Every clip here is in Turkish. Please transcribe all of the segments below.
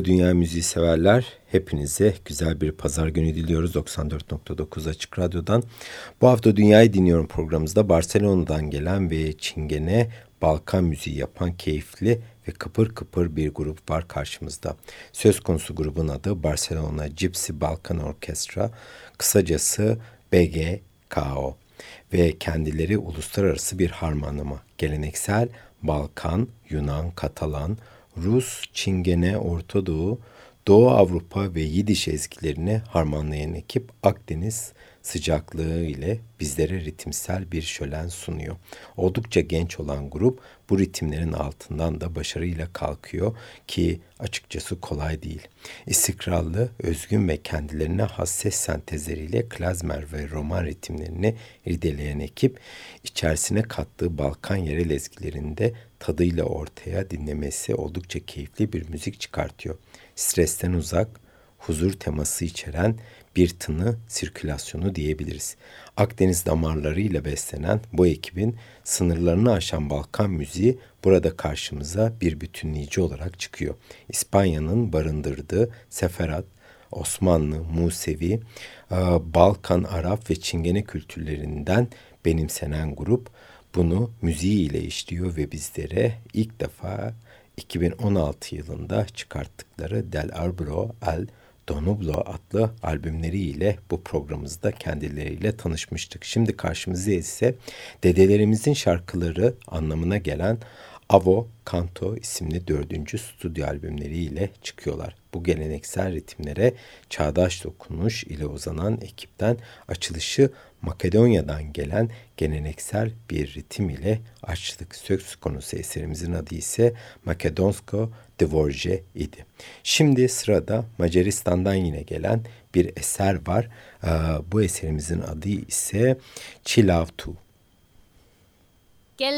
Merhaba Dünya Müziği severler. Hepinize güzel bir pazar günü diliyoruz 94.9 Açık Radyo'dan. Bu hafta Dünyayı Dinliyorum programımızda Barcelona'dan gelen ve Çingene Balkan müziği yapan keyifli ve kıpır kıpır bir grup var karşımızda. Söz konusu grubun adı Barcelona Gypsy Balkan Orkestra, kısacası BGKO ve kendileri uluslararası bir harmanlama, geleneksel Balkan, Yunan, Katalan, Rus, Çingene, Orta Doğu, Doğu Avrupa ve Yidiş ezgilerini harmanlayan ekip Akdeniz sıcaklığı ile bizlere ritimsel bir şölen sunuyor. Oldukça genç olan grup bu ritimlerin altından da başarıyla kalkıyor ki açıkçası kolay değil. İstikrarlı, özgün ve kendilerine has ses sentezleriyle klezmer ve roman ritimlerini irdeleyen ekip içerisine kattığı Balkan yerel ezgilerinde tadıyla ortaya dinlemesi oldukça keyifli bir müzik çıkartıyor. Stresten uzak, huzur teması içeren bir tını sirkülasyonu diyebiliriz. Akdeniz damarlarıyla beslenen bu ekibin sınırlarını aşan Balkan müziği burada karşımıza bir bütünleyici olarak çıkıyor. İspanya'nın barındırdığı Seferat, Osmanlı, Musevi, Balkan, Arap ve Çingene kültürlerinden benimsenen grup bunu müziğiyle işliyor ve bizlere ilk defa 2016 yılında çıkarttıkları Del Arbro Al Donublo adlı albümleriyle bu programımızda kendileriyle tanışmıştık. Şimdi karşımıza ise dedelerimizin şarkıları anlamına gelen Avo Canto isimli dördüncü stüdyo albümleriyle çıkıyorlar. Bu geleneksel ritimlere çağdaş dokunuş ile uzanan ekipten açılışı Makedonya'dan gelen geleneksel bir ritim ile açtık. Söz konusu eserimizin adı ise Makedonsko Dvorje idi. Şimdi sırada Macaristan'dan yine gelen bir eser var. Bu eserimizin adı ise Chilavtu. Che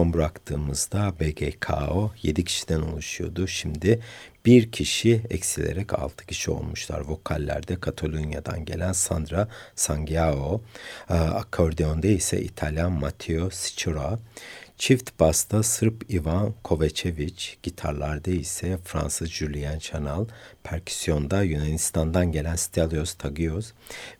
son bıraktığımızda BGKO 7 kişiden oluşuyordu. Şimdi bir kişi eksilerek 6 kişi olmuşlar. Vokallerde Katalonya'dan gelen Sandra Sangiao, e, akordeonda ise İtalyan Matteo Sicura, Çift basta Sırp Ivan Kovacevic, gitarlarda ise Fransız Julien Chanal, perküsyonda Yunanistan'dan gelen Stelios Tagios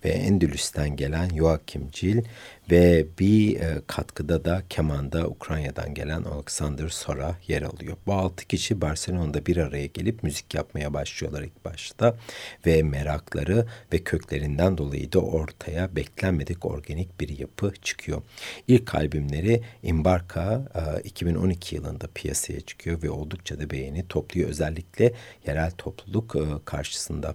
ve Endülüs'ten gelen Joachim Cil ve bir e, katkıda da kemanda Ukrayna'dan gelen Alexander Sora yer alıyor. Bu altı kişi Barcelona'da bir araya gelip müzik yapmaya başlıyorlar ilk başta ve merakları ve köklerinden dolayı da ortaya beklenmedik organik bir yapı çıkıyor. İlk albümleri Imbarka e, 2012 yılında piyasaya çıkıyor ve oldukça da beğeni topluyor özellikle yerel topluluk e, karşısında.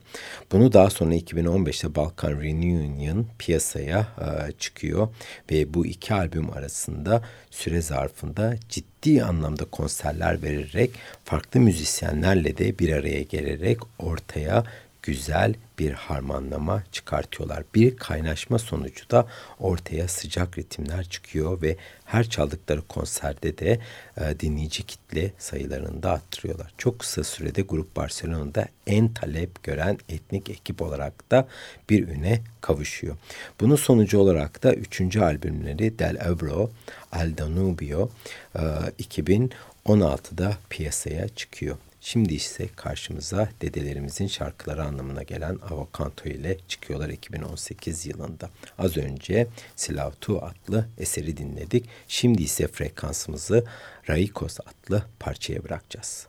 Bunu daha sonra 2015'te Balkan Reunion piyasaya e, çıkıyor ve bu iki albüm arasında süre zarfında ciddi anlamda konserler vererek farklı müzisyenlerle de bir araya gelerek ortaya güzel bir harmanlama çıkartıyorlar. Bir kaynaşma sonucu da ortaya sıcak ritimler çıkıyor ve her çaldıkları konserde de e, dinleyici kitle sayılarını da arttırıyorlar. Çok kısa sürede Grup Barcelona'da en talep gören etnik ekip olarak da bir üne kavuşuyor. Bunun sonucu olarak da üçüncü albümleri Del Ebro, Al Danubio e, 2016'da piyasaya çıkıyor. Şimdi ise karşımıza dedelerimizin şarkıları anlamına gelen Avokanto ile çıkıyorlar 2018 yılında. Az önce Silavtu adlı eseri dinledik. Şimdi ise frekansımızı Raikos adlı parçaya bırakacağız.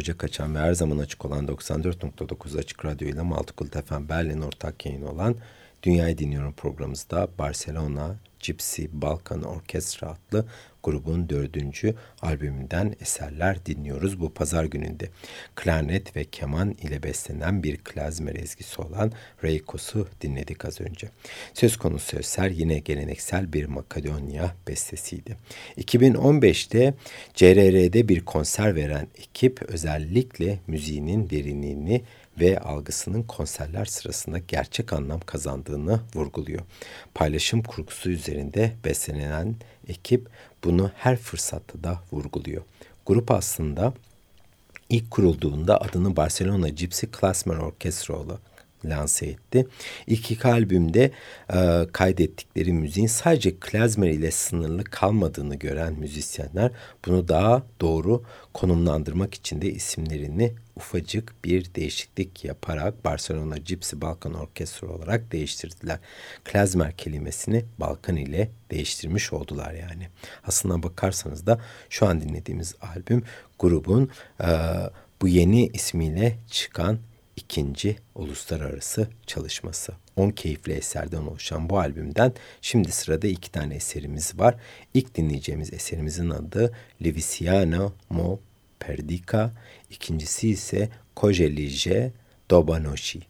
Kucak açan ve her zaman açık olan 94.9 Açık Radyo ile Maltıkult FM Berlin ortak yayın olan Dünyayı Dinliyorum programımızda Barcelona Gypsy Balkan Orkestra adlı grubun dördüncü albümünden eserler dinliyoruz bu pazar gününde. Klarnet ve keman ile beslenen bir klezmer ezgisi olan Reykos'u dinledik az önce. Söz konusu eser yine geleneksel bir Makedonya bestesiydi. 2015'te CRR'de bir konser veren ekip özellikle müziğinin derinliğini ve algısının konserler sırasında gerçek anlam kazandığını vurguluyor. Paylaşım kurgusu üzerinde beslenen ekip bunu her fırsatta da vurguluyor. Grup aslında ilk kurulduğunda adını Barcelona Gypsy Klezmer Orkestra lanse etti. İlk iki albümde e, kaydettikleri müziğin sadece klezmer ile sınırlı kalmadığını gören müzisyenler bunu daha doğru konumlandırmak için de isimlerini ufacık bir değişiklik yaparak Barcelona Gypsy Balkan Orkestra olarak değiştirdiler. Klezmer kelimesini Balkan ile değiştirmiş oldular yani. Aslına bakarsanız da şu an dinlediğimiz albüm grubun e, bu yeni ismiyle çıkan ikinci uluslararası çalışması. 10 keyifli eserden oluşan bu albümden şimdi sırada iki tane eserimiz var. İlk dinleyeceğimiz eserimizin adı Livisiano Mo Perdica, ikincisi ise Kojelije Dobanoshi.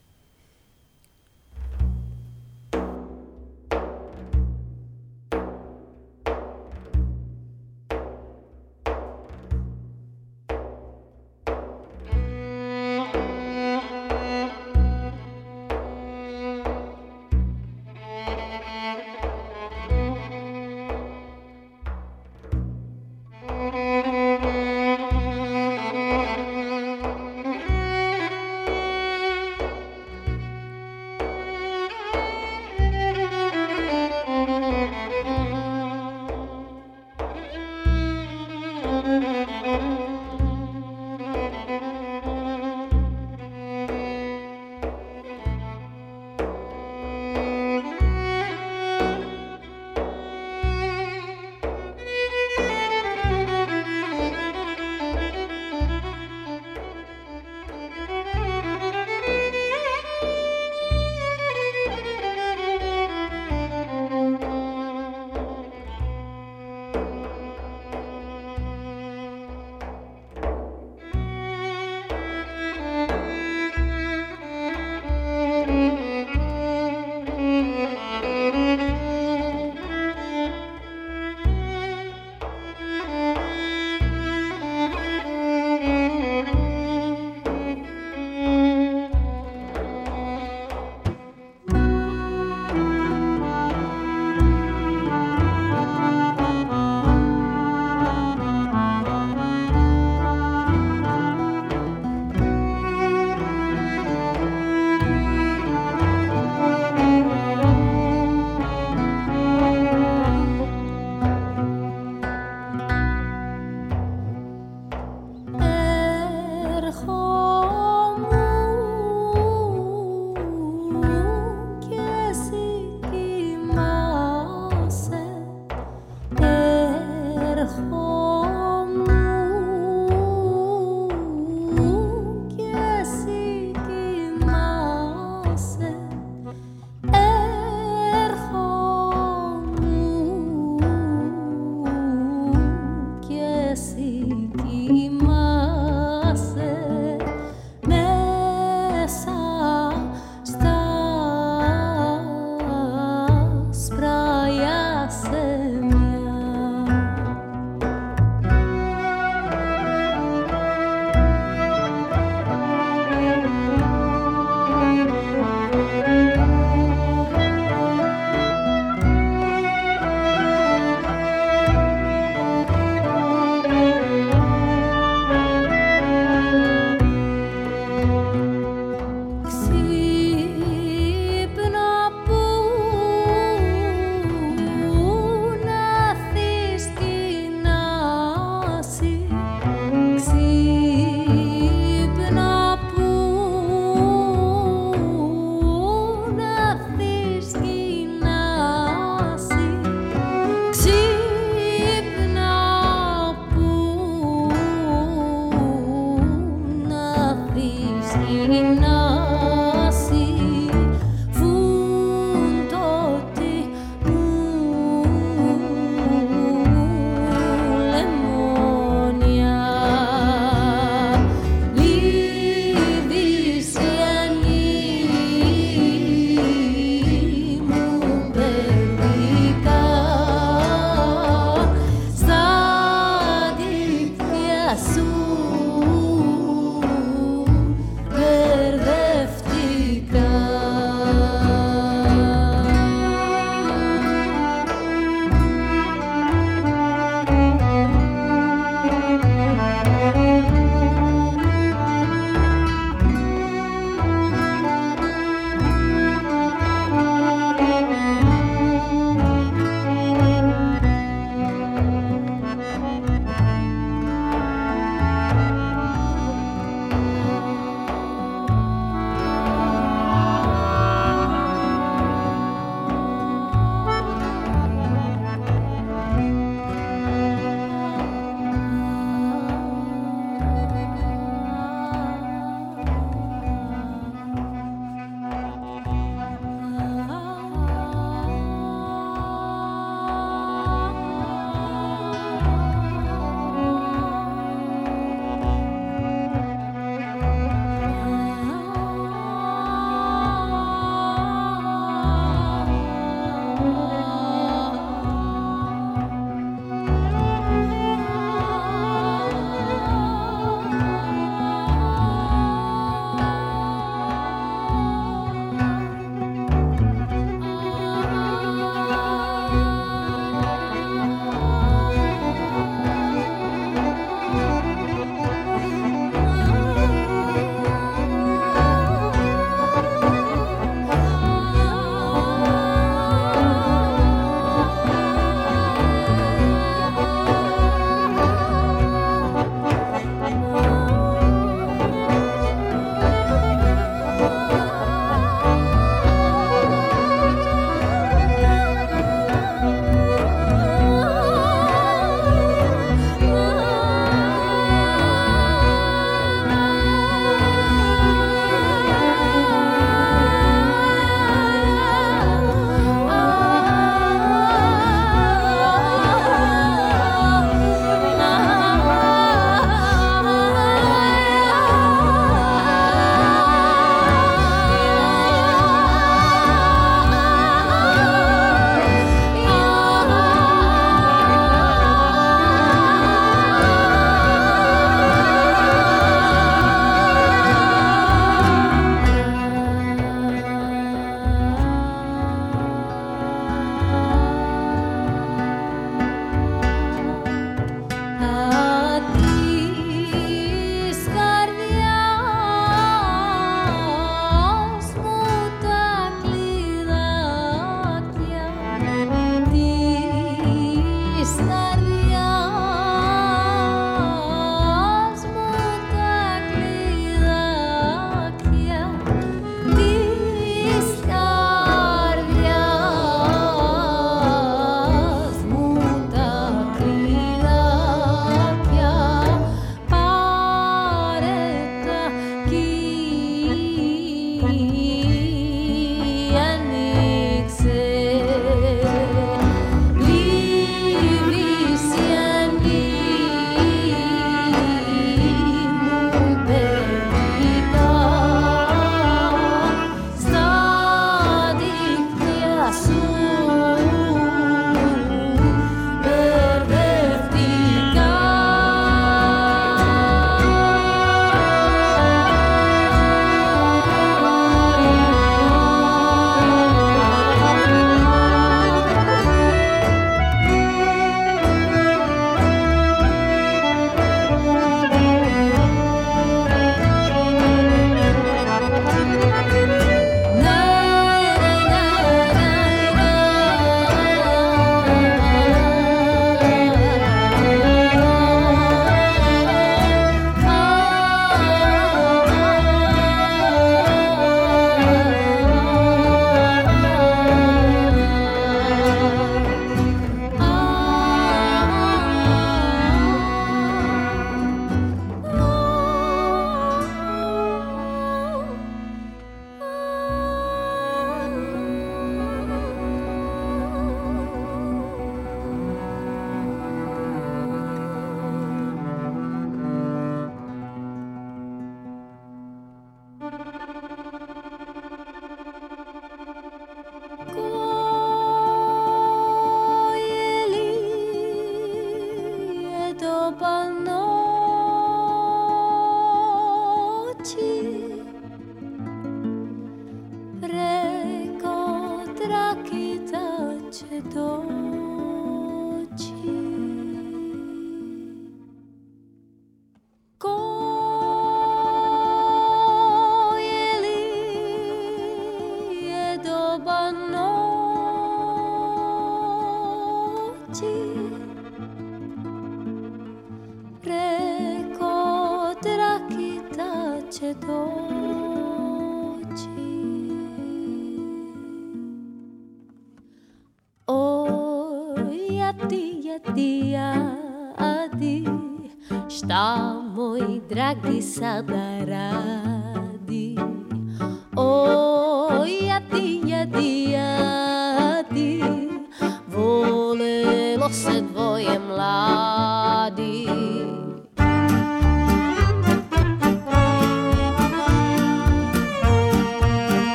nocy dwojem lat.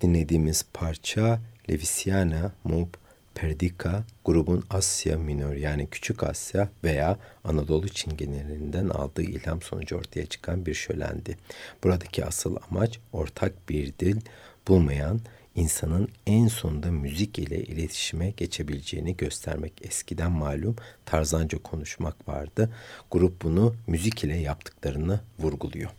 Dinlediğimiz parça Levisiana Mob Perdika grubun Asya Minör yani Küçük Asya veya Anadolu çingenelerinden aldığı ilham sonucu ortaya çıkan bir şölendi. Buradaki asıl amaç ortak bir dil bulmayan insanın en sonunda müzik ile iletişime geçebileceğini göstermek. Eskiden malum tarzanca konuşmak vardı. Grup bunu müzik ile yaptıklarını vurguluyor.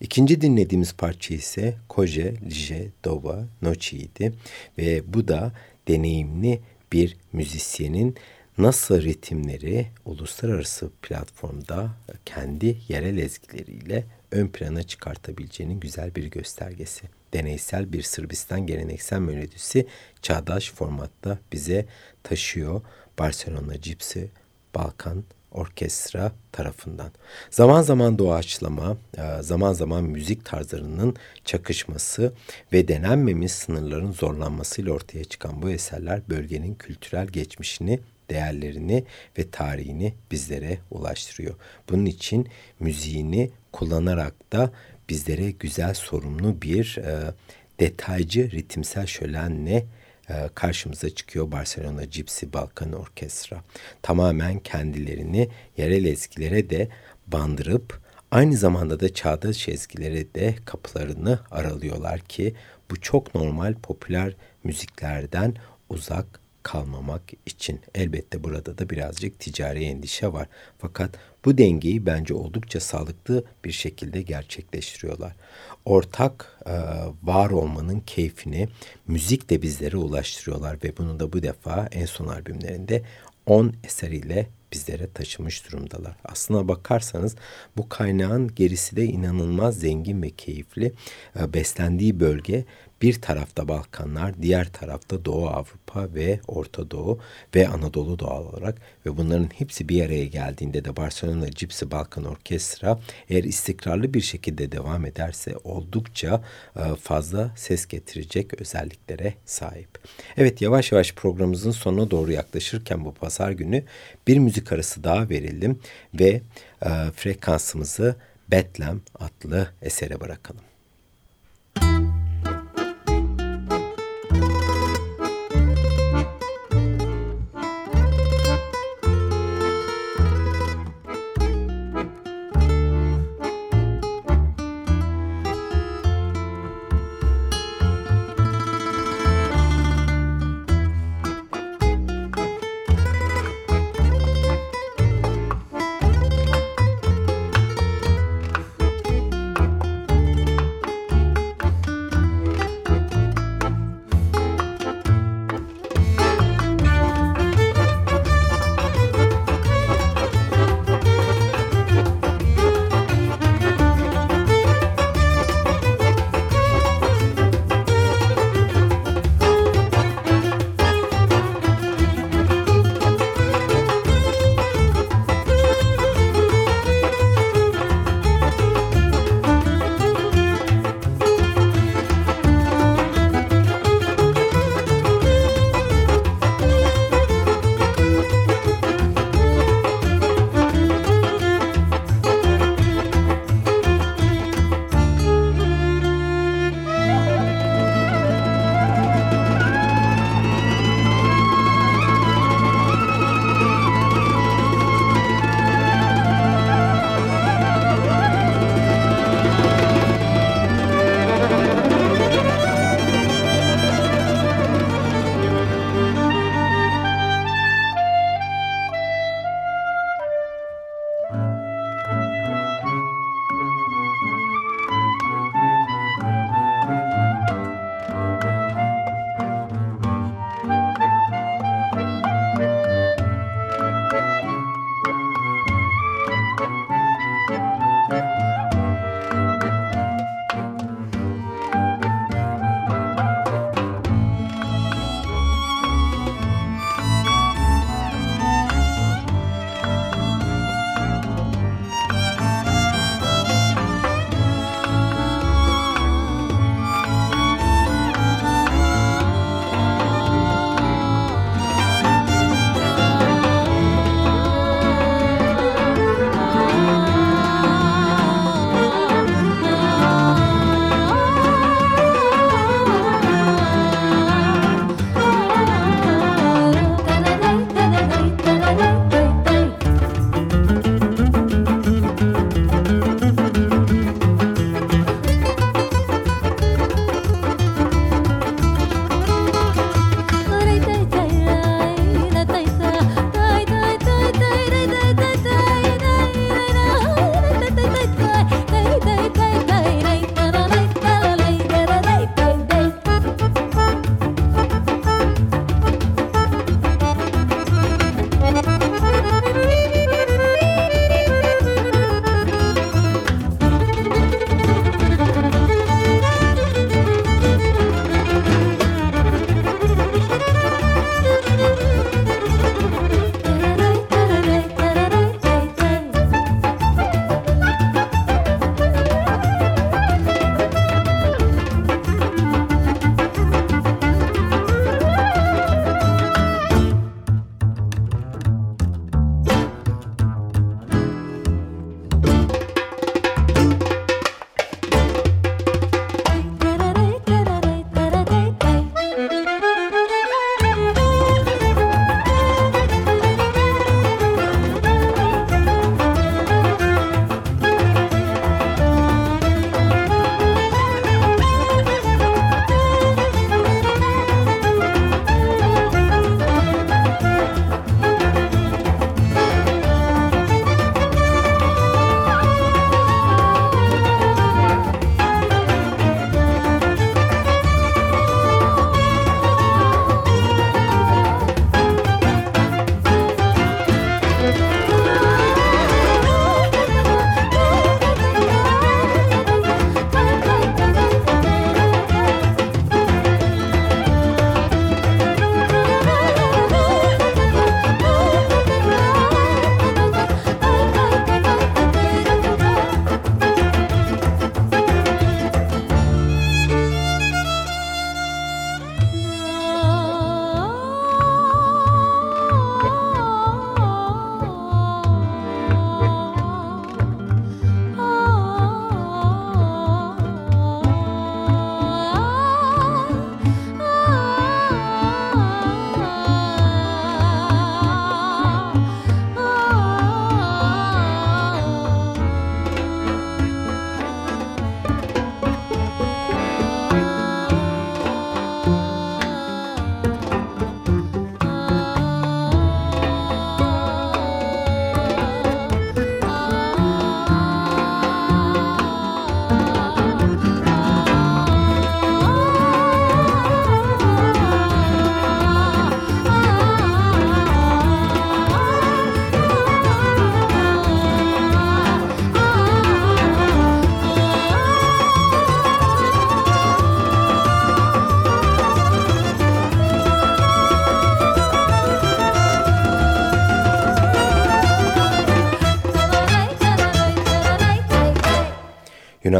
İkinci dinlediğimiz parça ise Koje Lije Dova Nochi idi ve bu da deneyimli bir müzisyenin nasıl ritimleri uluslararası platformda kendi yerel ezgileriyle ön plana çıkartabileceğinin güzel bir göstergesi. Deneysel bir Sırbistan geleneksel melodisi çağdaş formatta bize taşıyor. Barcelona Cipsi, Balkan orkestra tarafından. Zaman zaman doğaçlama, e, zaman zaman müzik tarzlarının çakışması ve denenmemiş sınırların zorlanmasıyla ortaya çıkan bu eserler bölgenin kültürel geçmişini değerlerini ve tarihini bizlere ulaştırıyor. Bunun için müziğini kullanarak da bizlere güzel sorumlu bir e, detaycı ritimsel şölenle e, karşımıza çıkıyor Barcelona Gypsy Balkan Orkestra. Tamamen kendilerini yerel ezgilere de bandırıp aynı zamanda da çağdaş ezgilere de kapılarını aralıyorlar ki bu çok normal popüler müziklerden uzak kalmamak için. Elbette burada da birazcık ticari endişe var. Fakat bu dengeyi bence oldukça sağlıklı bir şekilde gerçekleştiriyorlar. Ortak e, var olmanın keyfini müzik de bizlere ulaştırıyorlar ve bunu da bu defa en son albümlerinde 10 eseriyle bizlere taşımış durumdalar. Aslına bakarsanız bu kaynağın gerisi de inanılmaz zengin ve keyifli. E, beslendiği bölge bir tarafta Balkanlar, diğer tarafta Doğu Avrupa ve Orta Doğu ve Anadolu doğal olarak ve bunların hepsi bir araya geldiğinde de Barcelona Gypsy Balkan Orkestra eğer istikrarlı bir şekilde devam ederse oldukça e, fazla ses getirecek özelliklere sahip. Evet yavaş yavaş programımızın sonuna doğru yaklaşırken bu pazar günü bir müzik arası daha verelim ve e, frekansımızı Betlem adlı esere bırakalım.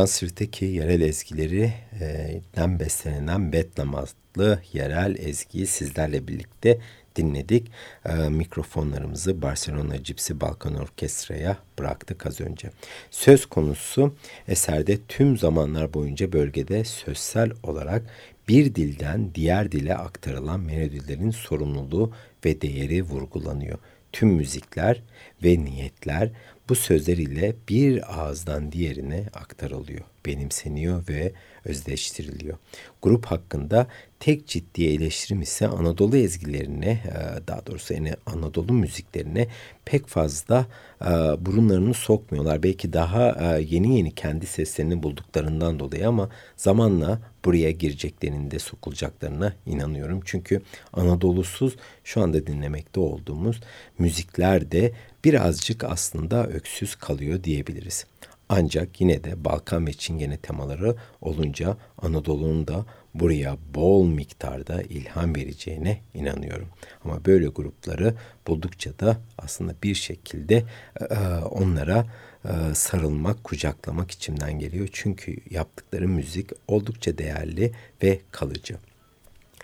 Sirt'teki yerel ezgilerinden beslenen Betlam adlı yerel ezgiyi sizlerle birlikte dinledik. E, mikrofonlarımızı Barcelona Cipsi Balkan Orkestra'ya bıraktık az önce. Söz konusu eserde tüm zamanlar boyunca bölgede sözsel olarak bir dilden diğer dile aktarılan melodilerin sorumluluğu ve değeri vurgulanıyor. Tüm müzikler ve niyetler bu sözler ile bir ağızdan diğerine aktarılıyor, benimseniyor ve özdeştiriliyor. Grup hakkında tek ciddi eleştirim ise Anadolu ezgilerine, e, daha doğrusu yani Anadolu müziklerine pek fazla e, burunlarını sokmuyorlar. Belki daha e, yeni yeni kendi seslerini bulduklarından dolayı ama zamanla buraya gireceklerinde sokulacaklarına inanıyorum. Çünkü Anadolu'suz şu anda dinlemekte olduğumuz müzikler de birazcık aslında öksüz kalıyor diyebiliriz. Ancak yine de Balkan ve Çingene temaları olunca Anadolu'nun da buraya bol miktarda ilham vereceğine inanıyorum. Ama böyle grupları buldukça da aslında bir şekilde e, onlara e, sarılmak, kucaklamak içimden geliyor. Çünkü yaptıkları müzik oldukça değerli ve kalıcı.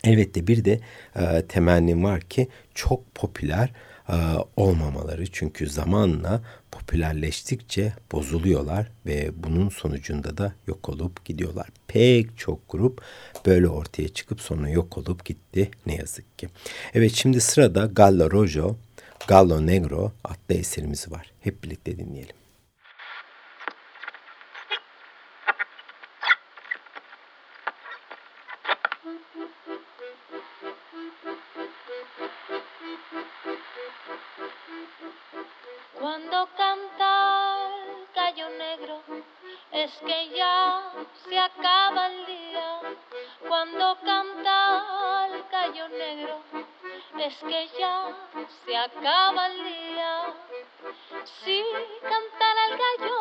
Elbette bir de e, temennim var ki çok popüler e, olmamaları. Çünkü zamanla popülerleştikçe bozuluyorlar ve bunun sonucunda da yok olup gidiyorlar. Pek çok grup böyle ortaya çıkıp sonra yok olup gitti ne yazık ki. Evet şimdi sırada Gallo Rojo, Gallo Negro adlı eserimiz var. Hep birlikte dinleyelim. Cuando canta el gallo negro, es que ya se acaba el día. Cuando canta el gallo negro, es que ya se acaba el día. Si cantara el gallo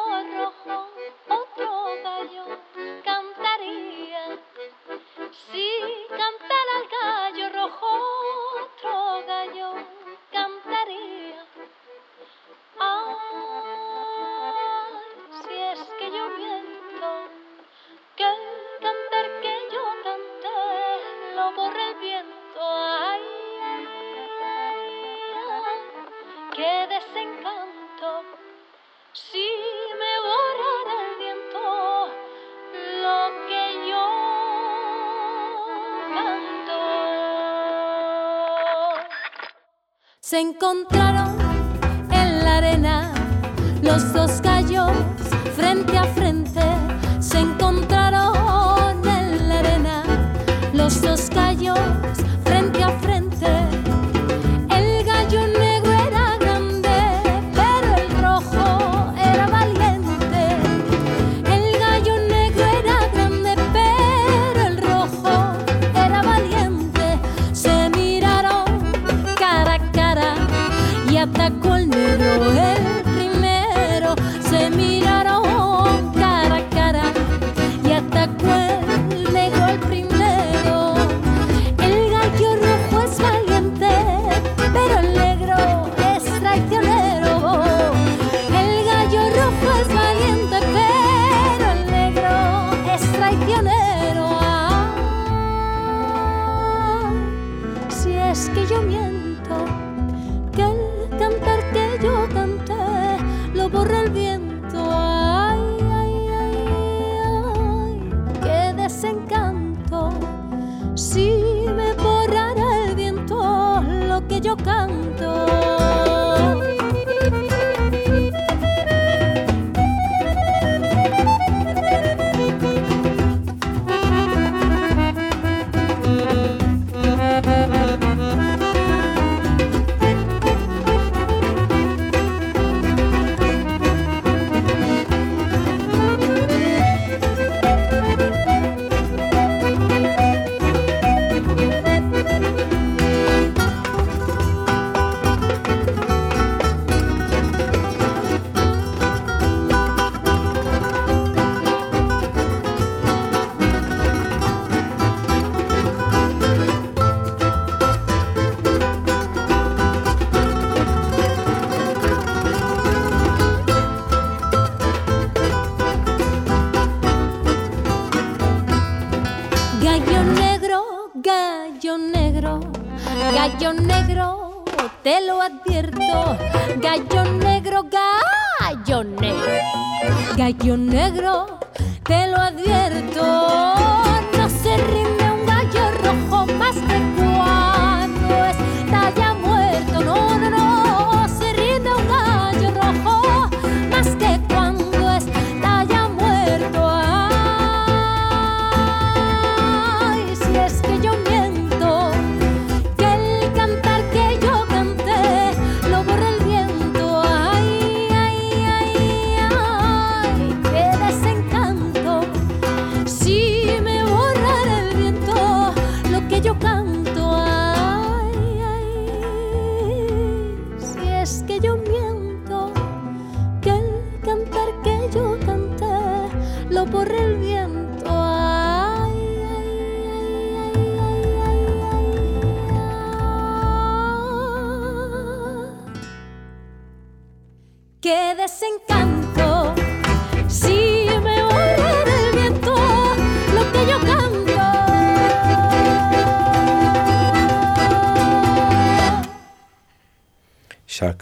encontraron en la arena los dos gallos frente a frente. Se encontraron en la arena los dos gallos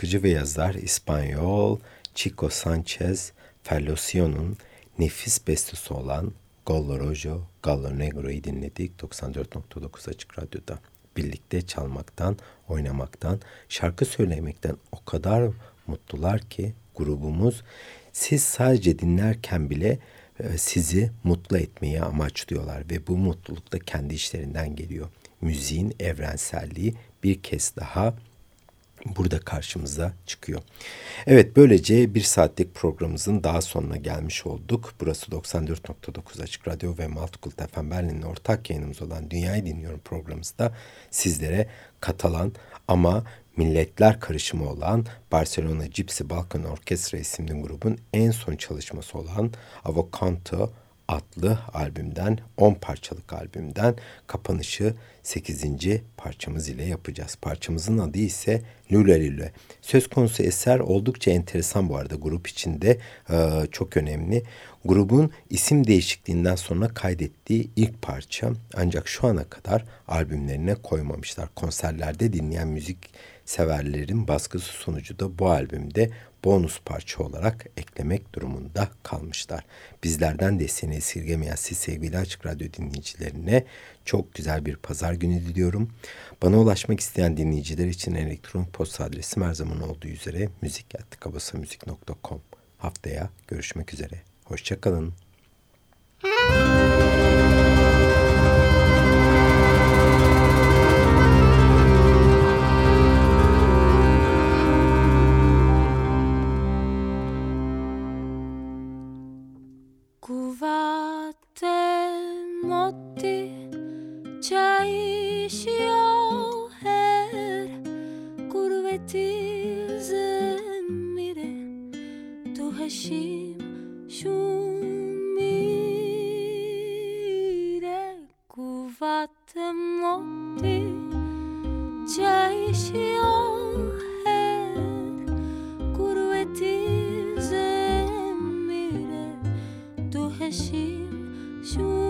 Şarkıcı ve yazar İspanyol Chico Sanchez Ferlocion'un nefis bestesi olan Gallo Rojo, Gallo Negro'yu dinledik 94.9 Açık Radyo'da. Birlikte çalmaktan, oynamaktan, şarkı söylemekten o kadar mutlular ki grubumuz siz sadece dinlerken bile e, sizi mutlu etmeyi amaçlıyorlar ve bu mutluluk da kendi işlerinden geliyor. Müziğin evrenselliği bir kez daha burada karşımıza çıkıyor. Evet böylece bir saatlik programımızın daha sonuna gelmiş olduk. Burası 94.9 Açık Radyo ve Multicult FM Berlin'in ortak yayınımız olan Dünyayı Dinliyorum programımızda sizlere Katalan ama milletler karışımı olan Barcelona Gypsy Balkan Orkestra isimli grubun en son çalışması olan Avocanto adlı albümden 10 parçalık albümden kapanışı 8. parçamız ile yapacağız. Parçamızın adı ise Lule Lule. Söz konusu eser oldukça enteresan bu arada grup içinde e, çok önemli. Grubun isim değişikliğinden sonra kaydettiği ilk parça ancak şu ana kadar albümlerine koymamışlar. Konserlerde dinleyen müzik severlerin baskısı sonucu da bu albümde bonus parça olarak eklemek durumunda kalmışlar. Bizlerden desteğini esirgemeyen siz sevgili Açık Radyo dinleyicilerine çok güzel bir pazar günü diliyorum. Bana ulaşmak isteyen dinleyiciler için elektronik posta adresim her zaman olduğu üzere müzik.kabasamüzik.com Haftaya görüşmek üzere. Hoşçakalın. 구 otti çayışıyor her gurbeti zemmire duhaşim şumire kuvatem otti çayışıyor her gurbeti zemmire hashim şumire